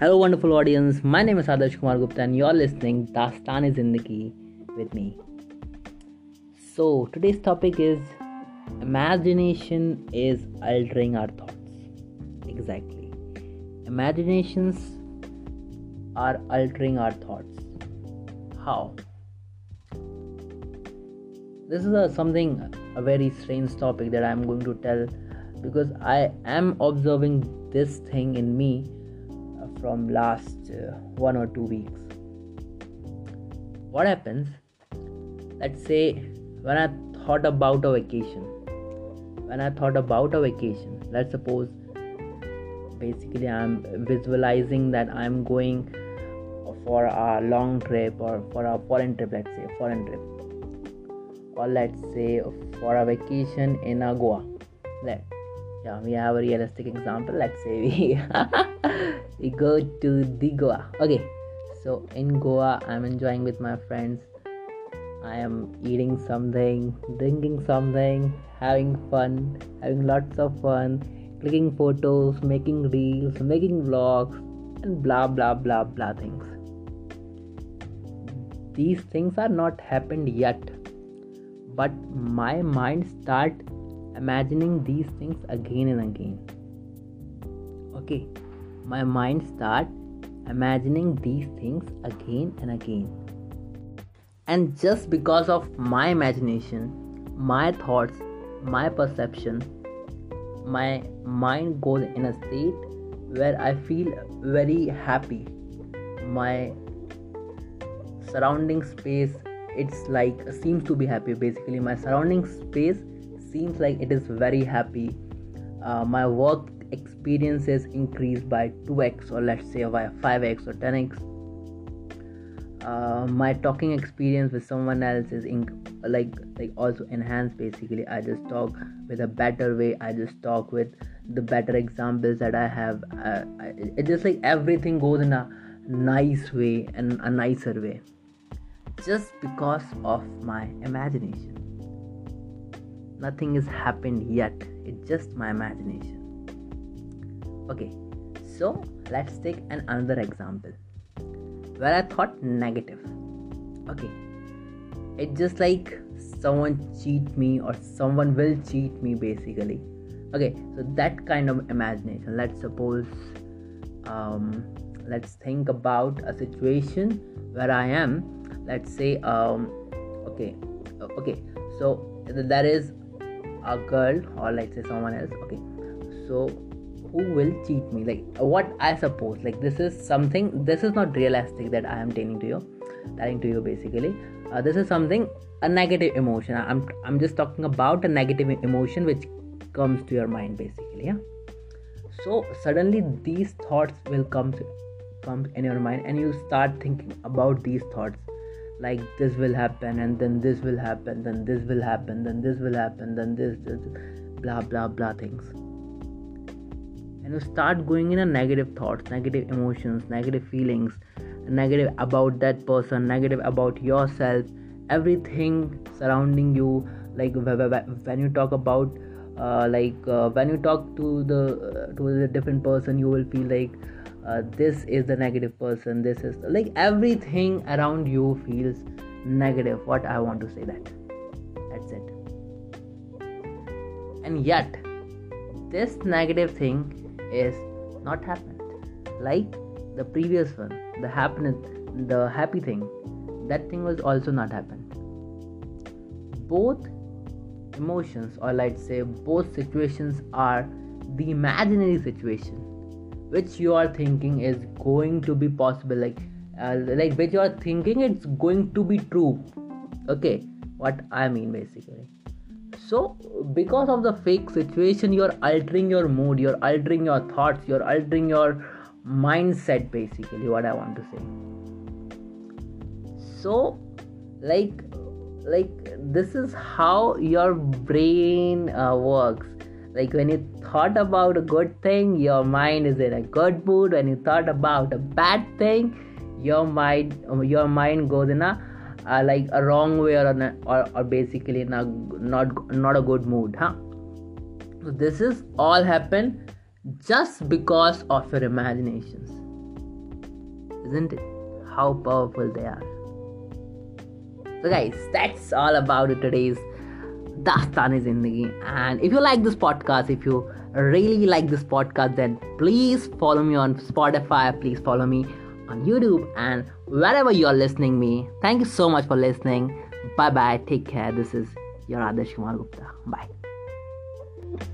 Hello, wonderful audience. My name is Adarsh Kumar Gupta, and you're listening Dastani Zindagi with me. So, today's topic is imagination is altering our thoughts. Exactly. Imaginations are altering our thoughts. How? This is a, something, a very strange topic that I'm going to tell because I am observing this thing in me from last uh, one or two weeks. What happens? Let's say when i thought about a vacation when i thought about a vacation let's suppose basically i'm visualizing that i'm going for a long trip or for a foreign trip let's say a foreign trip. Or let's say for a vacation in a goa. Let yeah we have a realistic example. Let's say we we go to the goa. Okay so in goa i'm enjoying with my friends. I am eating something drinking something having fun having lots of fun clicking photos making reels making vlogs and blah blah blah blah things. These things are not happened yet but my mind start imagining these things again and again. Okay my mind start imagining these things again and again. And just because of my imagination my thoughts my perception my mind goes in a state where i feel very happy. My surrounding space it's like seems to be happy basically. My surrounding space seems like it is very happy. Uh, my work experience increase by 2x or let's say by 5x or 10x uh, my talking experience with someone else is inc- like like also enhanced basically. I just talk with a better way. I just talk with the better examples that i have. Uh, it just like everything goes in a nice way and a nicer way. Just because of my imagination. Nothing has happened yet. It's just my imagination okay so let's take an another example. Where i thought negative. Okay it's just like someone cheat me or someone will cheat me basically. Okay so that kind of imagination. Let's suppose um, let's think about a situation where i am. Let's say um, okay okay so there is a girl or let's say someone else. Okay so who will cheat me? Like what i suppose like this is something this is not realistic that i am telling to you telling to you basically. Uh, this is something a negative emotion. I'm i'm just talking about a negative emotion which comes to your mind basically yeah? So suddenly these thoughts will come to, come in your mind and you start thinking about these thoughts. Like this will happen and then this will happen then this will happen then this will happen then this, this blah blah blah things and you start going in a negative thoughts negative emotions negative feelings negative about that person negative about yourself everything surrounding you. Like when you talk about uh, like uh, when you talk to the uh, to the different person you will feel like uh, this is the negative person this is like everything around you feels negative. What i want to say that. That's it. And yet this negative thing is not happened. Like the previous one the happiness the happy thing that thing was also not happened. Both emotions or let's say both situations are the imaginary situation which you are thinking is going to be possible. Like uh, like which you are thinking it's going to be true. Okay what i mean basically so because of the fake situation you're altering your mood you're altering your thoughts you're altering your mindset basically what i want to say. So like like this is how your brain uh, works. Like when you thought about a good thing your mind is in a good mood. When you thought about a bad thing your mind your mind goes in a uh, like a wrong way or, a, or or basically a not not a good mood huh so this is all happen just because of your imaginations isn't it? How powerful they are. So, guys, that's all about today's Dastani Zindagi. And if you like this podcast, if you really like this podcast, then please follow me on Spotify. Please follow me on YouTube and wherever you are listening me. Thank you so much for listening. Bye bye. Take care. This is your Adesh Kumar Gupta. Bye.